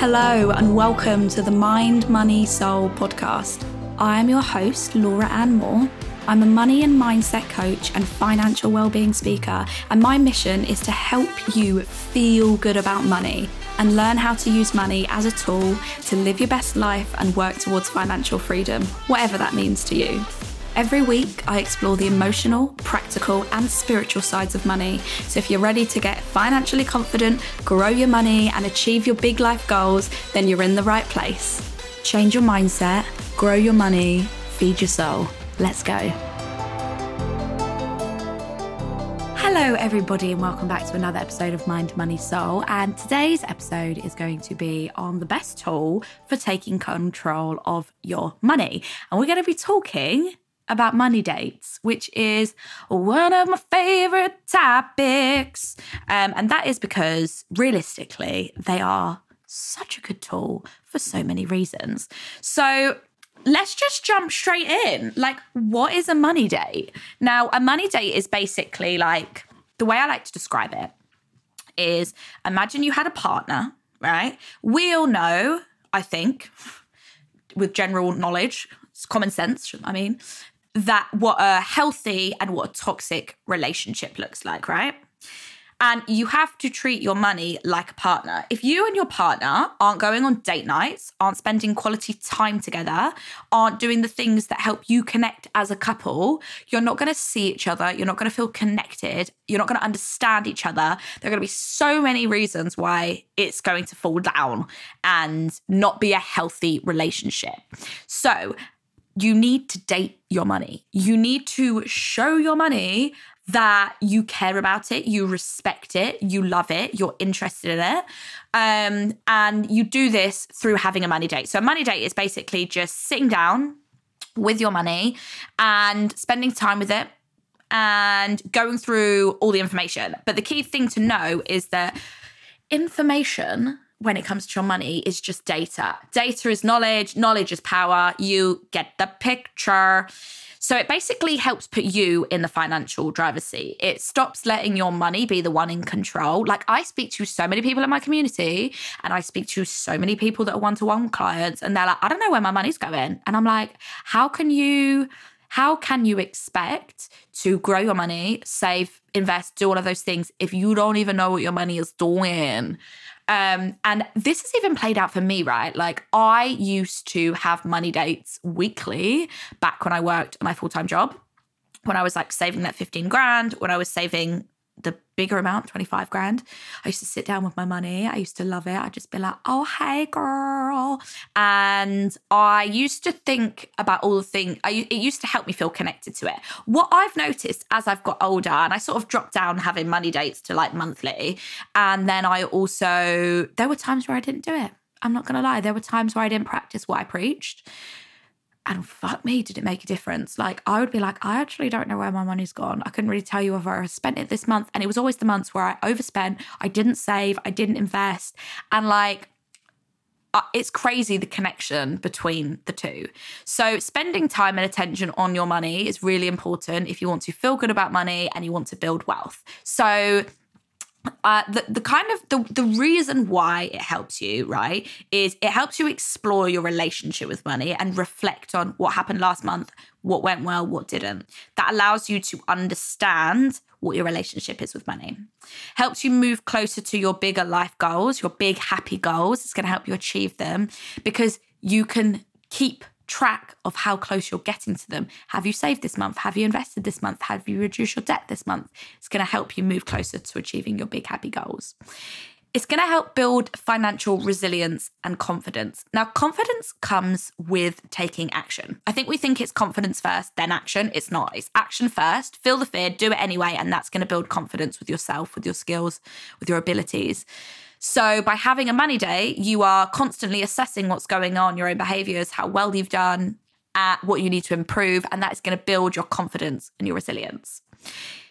Hello, and welcome to the Mind, Money, Soul podcast. I am your host, Laura Ann Moore. I'm a money and mindset coach and financial well-being speaker, and my mission is to help you feel good about money and learn how to use money as a tool to live your best life and work towards financial freedom, whatever that means to you. Every week, I explore the emotional, practical, and spiritual sides of money. So, if you're ready to get financially confident, grow your money, and achieve your big life goals, then you're in the right place. Change your mindset, grow your money, feed your soul. Let's go. Hello, everybody, and welcome back to another episode of Mind, Money, Soul. And today's episode is going to be on the best tool for taking control of your money. And we're going to be talking about money dates, which is one of my favorite topics. Um, and that is because realistically, they are such a good tool for so many reasons. So, let's just jump straight in. Like, what is a money date? Now, a money date is basically like the way I like to describe it is imagine you had a partner, right? We all know, I think, with general knowledge, common sense, I mean, that what a healthy and what a toxic relationship looks like, right? And you have to treat your money like a partner. If you and your partner aren't going on date nights, aren't spending quality time together, aren't doing the things that help you connect as a couple, you're not to see each other. You're not to feel connected. You're not to understand each other. There are to be so many reasons why it's going to fall down and not be a healthy relationship. So, you need to date your money. You need to show your money that you care about it, you respect it, you love it, you're interested in it. Um, and you do this through having a money date. So, a money date is basically just sitting down with your money and spending time with it and going through all the information. But the key thing to know is that information when it comes to your money is just data. Data is knowledge, knowledge is power. You get the picture. So it basically helps put you in the financial driver's seat. It stops letting your money be the one in control. Like I speak to so many people in my community and I speak to so many people that are one to one clients and they're like, I don't know where my money's going. And I'm like, how can you how can you expect to grow your money, save, invest, do all of those things if you don't even know what your money is doing? Um, and this has even played out for me, right? Like I used to have money dates weekly back when I worked my full time job, when I was like saving that 15 grand, when I was saving the bigger amount, 25 grand. I used to sit down with my money. I used to love it. I'd just be like, oh, hey, girl. And I used to think about all the things, I, it used to help me feel connected to it. What I've noticed as I've got older, and I sort of dropped down having money dates to like monthly. And then I also, there were times where I didn't do it. I'm not going to lie. There were times where I didn't practice what I preached. And fuck me, did it make a difference? Like, I would be like, I actually don't know where my money's gone. I couldn't really tell you whether I spent it this month. And it was always the months where I overspent, I didn't save, I didn't invest. And like, uh, it's crazy the connection between the two. So, spending time and attention on your money is really important if you want to feel good about money and you want to build wealth. So, uh, the, the kind of the, the reason why it helps you right is it helps you explore your relationship with money and reflect on what happened last month what went well what didn't. That allows you to understand what your relationship is with money. Helps you move closer to your bigger life goals your big happy goals. It's going to help you achieve them because you can keep track of how close you're getting to them. Have you saved this month? Have you invested this month? Have you reduced your debt this month? It's going to help you move closer to achieving your big happy goals. It's going to help build financial resilience and confidence. Now, confidence comes with taking action. I think we think it's confidence first, then action. It's not. It's action first, feel the fear, do it anyway. And that's going to build confidence with yourself, with your skills, with your abilities. So by having a money date, you are constantly assessing what's going on, your own behaviors, how well you've done, at what you need to improve, and that is going to build your confidence and your resilience.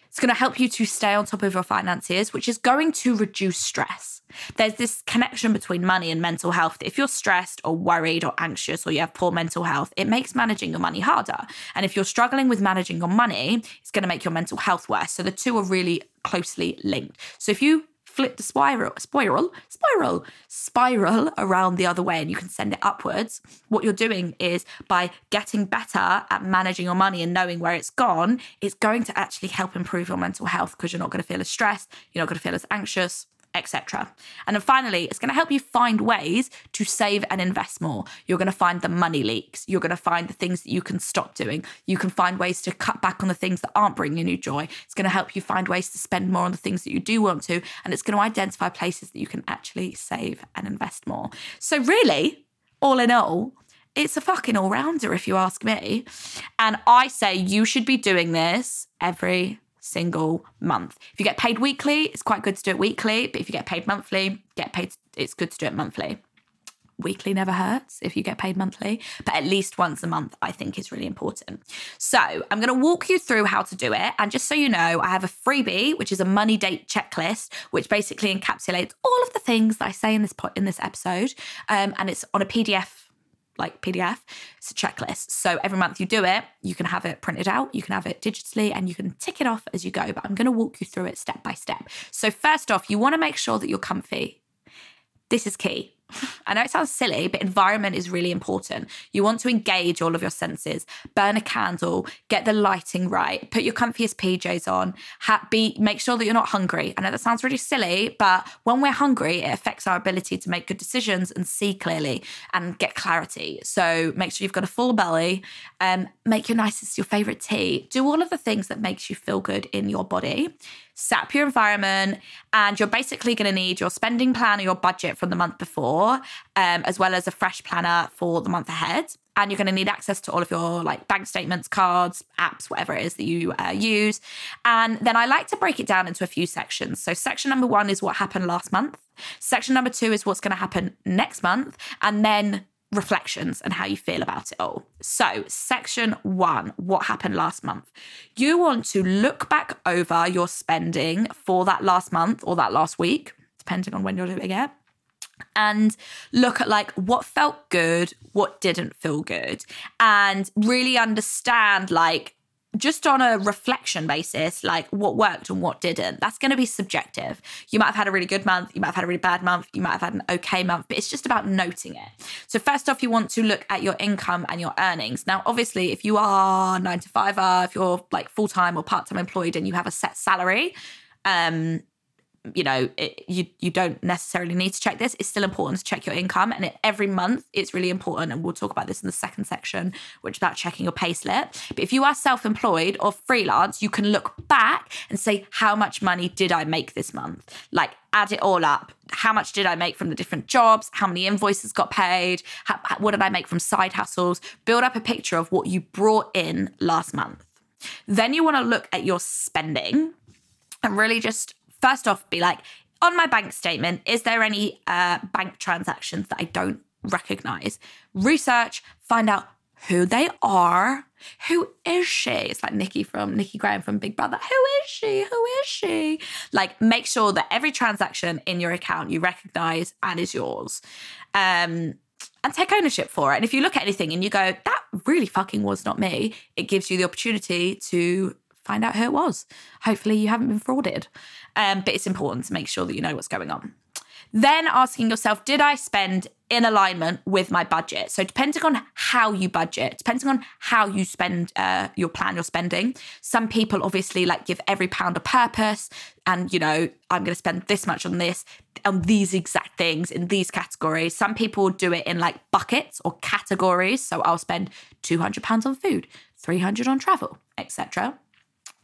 It's going to help you to stay on top of your finances, which is going to reduce stress. There's this connection between money and mental health. If you're stressed or worried or anxious or you have poor mental health, it makes managing your money harder. And if you're struggling with managing your money, it's going to make your mental health worse. So the two are really closely linked. So if you flip the spiral, spiral, spiral, spiral around the other way and you can send it upwards, what you're doing is by getting better at managing your money and knowing where it's gone, it's going to actually help improve your mental health because you're not going to feel as stressed, you're not going to feel as anxious, etc. And then finally, it's going to help you find ways to save and invest more. You're going to find the money leaks. You're going to find the things that you can stop doing. You can find ways to cut back on the things that aren't bringing you joy. It's going to help you find ways to spend more on the things that you do want to. And it's going to identify places that you can actually save and invest more. So, really, all in all, it's a fucking all rounder, if you ask me. And I say you should be doing this every single month. If you get paid weekly, it's quite good to do it weekly. But if you get paid monthly, get paid, it's good to do it monthly. Weekly never hurts if you get paid monthly, but at least once a month, I think is really important. So, I'm going to walk you through how to do it. And just so you know, I have a freebie, which is a money date checklist, which basically encapsulates all of the things that I say in this in this episode. Um, and it's on a PDF like PDF. It's a checklist. So every month you do it, you can have it printed out, you can have it digitally, and you can tick it off as you go. But I'm going to walk you through it step by step. So, first off, you want to make sure that you're comfy. This is key. I know it sounds silly, but environment is really important. You want to engage all of your senses, burn a candle, get the lighting right, put your comfiest PJs on, ha- be make sure that you're not hungry. I know that sounds really silly, but when we're hungry, it affects our ability to make good decisions and see clearly and get clarity. So make sure you've got a full belly, um, make your nicest your favorite tea, do all of the things that makes you feel good in your body up your environment, and you're basically going to need your spending plan or your budget from the month before, um, as well as a fresh planner for the month ahead. And you're going to need access to all of your like bank statements, cards, apps, whatever it is that you uh, use. And then I like to break it down into a few sections. So, section number one is what happened last month. Section number two is what's going to happen next month. And then reflections and how you feel about it all. So, section one what happened last month? You want to look back over your spending for that last month or that last week, depending on when you're doing it. And look at like what felt good, what didn't feel good, and really understand like just on a reflection basis, like what worked and what didn't, that's going to be subjective. You might have had a really good month, you might have had a really bad month, you might have had an okay month, but it's just about noting it. So, first off, you want to look at your income and your earnings. Now, obviously, if you are nine to five, if you're like full time or part time employed and you have a set salary, um, you know it, you you don't necessarily need to check this. It's still important to check your income. And it, every month it's really important and we'll talk about this in the second section which is about checking your pay slip. But if you are self-employed or freelance you can look back and say how much money did i make this month? Like add it all up. How much did i make from the different jobs? How many invoices got paid? How, what did i make from side hustles? Build up a picture of what you brought in last month. Then you want to look at your spending and really just first off be like, on my bank statement, is there any uh, bank transactions that I don't recognize? Research, find out who they are. Who is she? It's like Nikki from Nikki Graham from Big Brother. Who is she? Who is she? Like, make sure that every transaction in your account you recognize and is yours. Um, and take ownership for it. And if you look at anything and you go, that really fucking was not me, it gives you the opportunity to find out who it was. Hopefully, you haven't been frauded. Um, but it's important to make sure that you know what's going on. Then asking yourself, did I spend in alignment with my budget? So, depending on how you budget, depending on how you spend uh, your plan, your spending, some people obviously like give every pound a purpose. And, you know, I'm going to spend this much on this, on these exact things in these categories. Some people do it in like buckets or categories. So, I'll spend 200 pounds on food, 300 on travel, etc.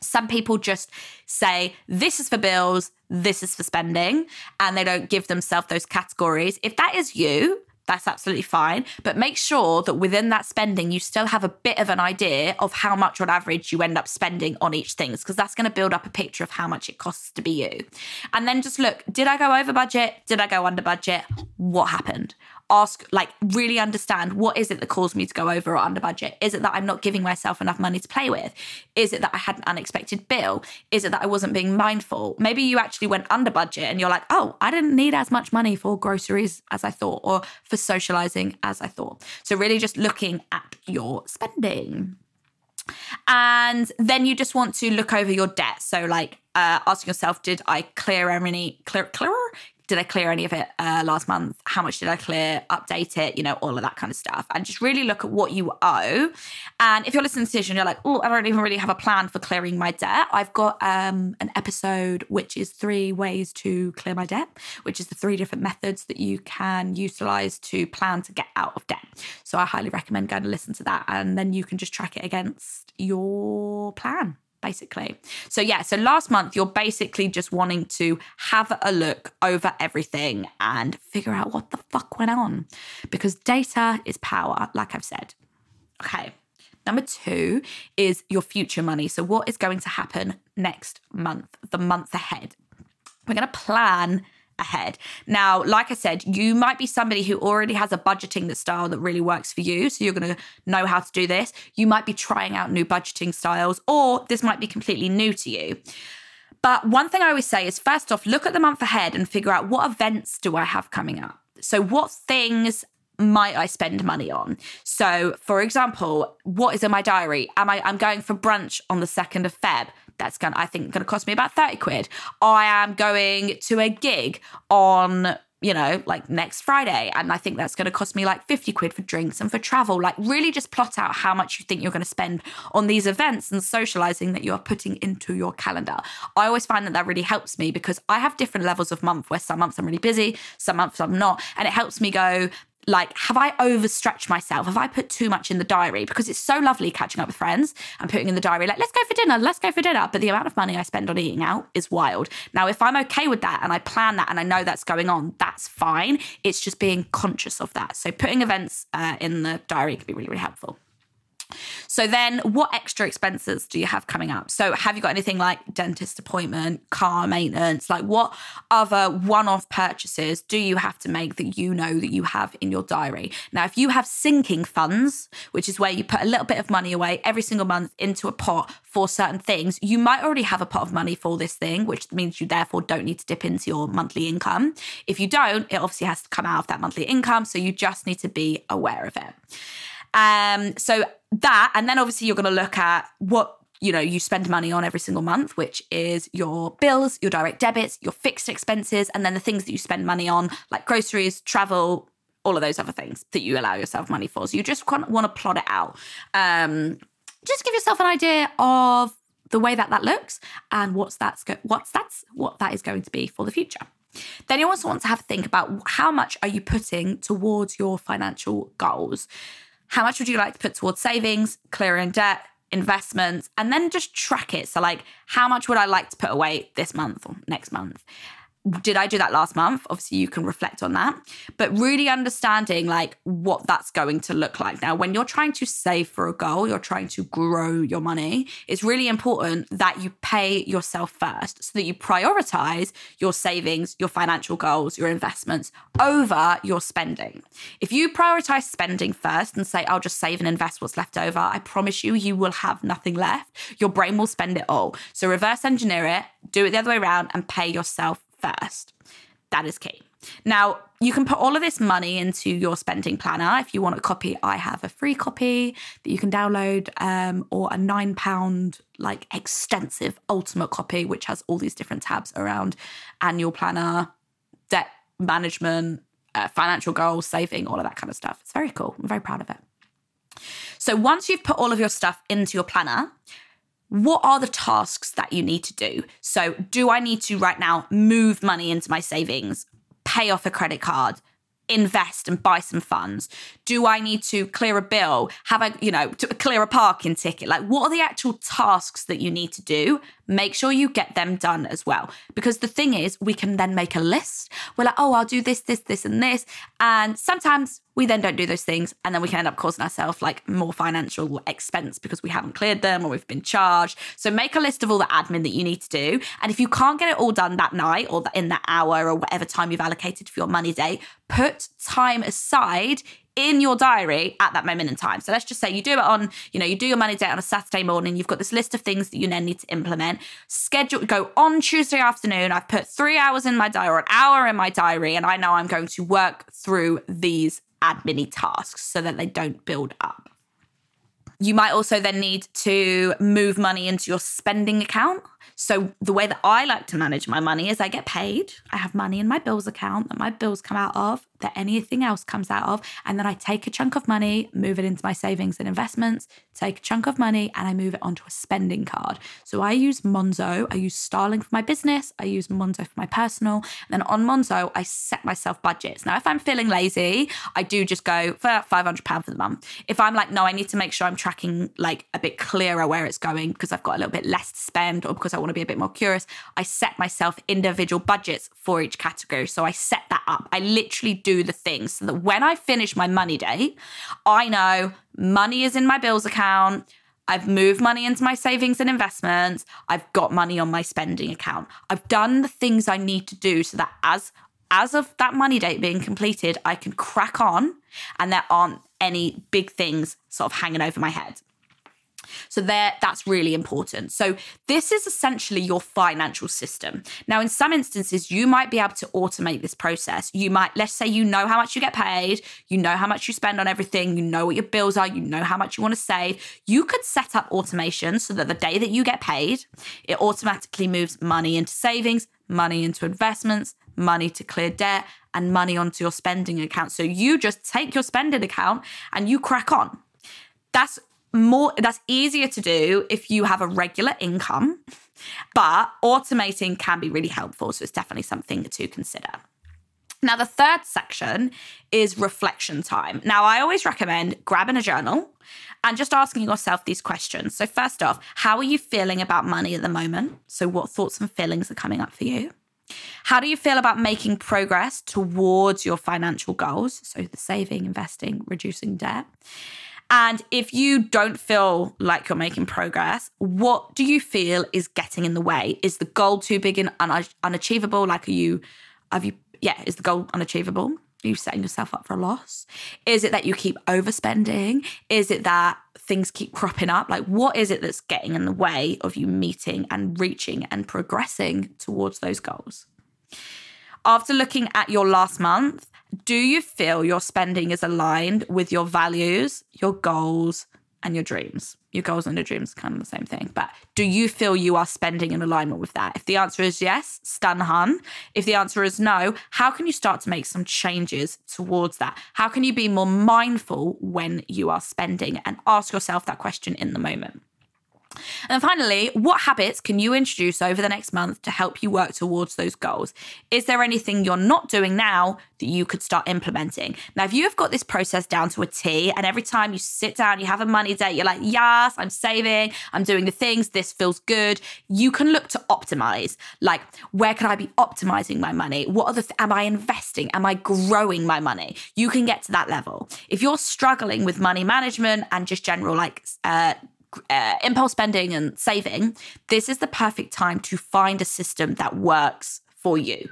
Some people just say, this is for bills, this is for spending, and they don't give themselves those categories. If that is you, that's absolutely fine. But make sure that within that spending, you still have a bit of an idea of how much on average you end up spending on each thing, because that's going to build up a picture of how much it costs to be you. And then just look did I go over budget? Did I go under budget? What happened? Ask, like, really understand what is it that caused me to go over or under budget? Is it that I'm not giving myself enough money to play with? Is it that I had an unexpected bill? Is it that I wasn't being mindful? Maybe you actually went under budget and you're like, oh, I didn't need as much money for groceries as I thought or for socializing as I thought. So, really just looking at your spending. And then you just want to look over your debt. So, like, uh, asking yourself, did I clear any clear clear did I clear any of it uh, last month? How much did I clear? Update it, you know, all of that kind of stuff. And just really look at what you owe. And if you're listening to this and you're like, oh, I don't even really have a plan for clearing my debt, I've got um, an episode which is three ways to clear my debt, which is the three different methods that you can utilize to plan to get out of debt. So I highly recommend going to listen to that. And then you can just track it against your plan basically. So, yeah, so last month, you're basically just wanting to have a look over everything and figure out what the fuck went on because data is power, like I've said. Okay. Number two is your future money. So, what is going to happen next month, the month ahead? We're going to plan ahead. Now, like I said, you might be somebody who already has a budgeting style that really works for you. So you're going to know how to do this. You might be trying out new budgeting styles, or this might be completely new to you. But one thing I always say is first off, look at the month ahead and figure out what events do I have coming up? So, what things might I spend money on? So, for example, what is in my diary? Am I I'm going for brunch on the 2nd of Feb? That's going to I think going to cost me about 30 quid. I am going to a gig on you know, like next Friday. And I think that's going to cost me like 50 quid for drinks and for travel. Like, really just plot out how much you think you're going to spend on these events and socializing that you are putting into your calendar. I always find that that really helps me because I have different levels of month where some months I'm really busy, some months I'm not. And it helps me go, like, have I overstretched myself? Have I put too much in the diary? Because it's so lovely catching up with friends and putting in the diary, like, let's go for dinner, let's go for dinner. But the amount of money I spend on eating out is wild. Now, if I'm okay with that and I plan that and I know that's going on, that's fine. It's just being conscious of that. So putting events uh, in the diary can be really, really helpful. So then what extra expenses do you have coming up? So have you got anything like dentist appointment, car maintenance? Like what other one-off purchases do you have to make that you know that you have in your diary? Now, if you have sinking funds, which is where you put a little bit of money away every single month into a pot for certain things, you might already have a pot of money for this thing, which means you therefore don't need to dip into your monthly income. If you don't, it obviously has to come out of that monthly income, so you just need to be aware of it. Um, so that, and then obviously you're going to look at what you know you spend money on every single month which is your bills your direct debits your fixed expenses and then the things that you spend money on like groceries travel all of those other things that you allow yourself money for. So you just want to plot it out. Um, just give yourself an idea of the way that that looks and what's that's go- what's that's what that is going to be for the future. Then you also want to have a think about how much are you putting towards your financial goals how much would you like to put towards savings, clearing debt, investments, and then just track it. So, like, how much would I like to put away this month or next month? Did I do that last month? Obviously, you can reflect on that, but really understanding like what that's going to look like. Now, when you're trying to save for a goal, you're trying to grow your money, it's really important that you pay yourself first so that you prioritize your savings, your financial goals, your investments over your spending. If you prioritize spending first and say, I'll just save and invest what's left over, I promise you, you will have nothing left. Your brain will spend it all. So reverse engineer it, do it the other way around, and pay yourself first. That is key. Now, you can put all of this money into your spending planner. If you want a copy, I have a free copy that you can download, um, or a nine pound, like extensive ultimate copy, which has all these different tabs around annual planner, debt management, uh, financial goals, saving, all of that kind of stuff. It's very cool. I'm very proud of it. So once you've put all of your stuff into your planner, what are the tasks that you need to do? So, do I need to right now move money into my savings, pay off a credit card, invest and buy some funds? Do I need to clear a bill? Have I, you know, to clear a parking ticket? Like, what are the actual tasks that you need to do? Make sure you get them done as well. Because the thing is, we can then make a list. We're like, oh, I'll do this, this, this, and this. And sometimes we then don't do those things. And then we can end up causing ourselves like more financial expense because we haven't cleared them or we've been charged. So make a list of all the admin that you need to do. And if you can't get it all done that night or in that hour or whatever time you've allocated for your money date, put time aside in your diary at that moment in time. So let's just say you do it on, you know, you do your money date on a Saturday morning, you've got this list of things that you then need to implement. Schedule go on Tuesday afternoon. I've put three hours in my diary or an hour in my diary, and I know I'm going to work through these admin tasks so that they don't build up. You might also then need to move money into your spending account. So the way that I like to manage my money is I get paid. I have money in my bills account that my bills come out of, that anything else comes out of, and then I take a chunk of money, move it into my savings and investments, take a chunk of money and I move it onto a spending card. So I use Monzo, I use Starling for my business, I use Monzo for my personal, and then on Monzo I set myself budgets. Now if I'm feeling lazy, I do just go for 500 pound for the month. If I'm like no, I need to make sure I'm tracking like a bit clearer where it's going because I've got a little bit less to spend or because I want to be a bit more curious, I set myself individual budgets for each category. So I set that up. I literally do the things so that when I finish my money date, I know money is in my bills account. I've moved money into my savings and investments. I've got money on my spending account. I've done the things I need to do so that as as of that money date being completed, I can crack on and there aren't any big things sort of hanging over my head. So there that's really important. So this is essentially your financial system. Now in some instances you might be able to automate this process. You might let's say you know how much you get paid, you know how much you spend on everything, you know what your bills are, you know how much you want to save. You could set up automation so that the day that you get paid, it automatically moves money into savings, money into investments, money to clear debt and money onto your spending account. So you just take your spending account and you crack on. That's more that's easier to do if you have a regular income, but automating can be really helpful. So it's definitely something to consider. Now, the third section is reflection time. Now, I always recommend grabbing a journal and just asking yourself these questions. So, first off, how are you feeling about money at the moment? So, what thoughts and feelings are coming up for you? How do you feel about making progress towards your financial goals? So, the saving, investing, reducing debt. And if you don't feel like you're making progress, what do you feel is getting in the way? Is the goal too big and un- unachievable? Like, are you, have you, yeah, is the goal unachievable? Are you setting yourself up for a loss? Is it that you keep overspending? Is it that things keep cropping up? Like, what is it that's getting in the way of you meeting and reaching and progressing towards those goals? After looking at your last month, do you feel your spending is aligned with your values, your goals, and your dreams? Your goals and your dreams kind of the same thing. But do you feel you are spending in alignment with that? If the answer is yes, stun hun. If the answer is no, how can you start to make some changes towards that? How can you be more mindful when you are spending and ask yourself that question in the moment? And finally, what habits can you introduce over the next month to help you work towards those goals? Is there anything you're not doing now that you could start implementing? Now, if you have got this process down to a T, and every time you sit down, you have a money date, you're like, yes, I'm saving, I'm doing the things, this feels good, you can look to optimize. Like, where can I be optimizing my money? What the, th- am I investing? Am I growing my money? You can get to that level. If you're struggling with money management and just general, like, uh, uh, impulse spending and saving, this is the perfect time to find a system that works for you.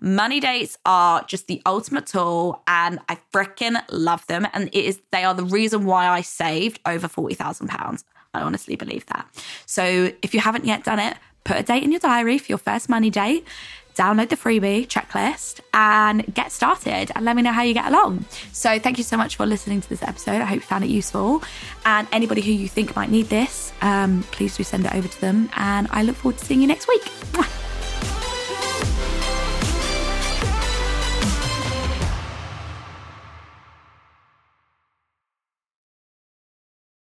Money dates are just the ultimate tool and I freaking love them. And it is they are the reason why I saved over £40,000. I honestly believe that. So if you haven't yet done it, put a date in your diary for your first money date download the freebie checklist and get started and let me know how you get along. So, thank you so much for listening to this episode. I hope you found it useful. And anybody who you think might need this, um, please do send it over to them. And I look forward to seeing you next week.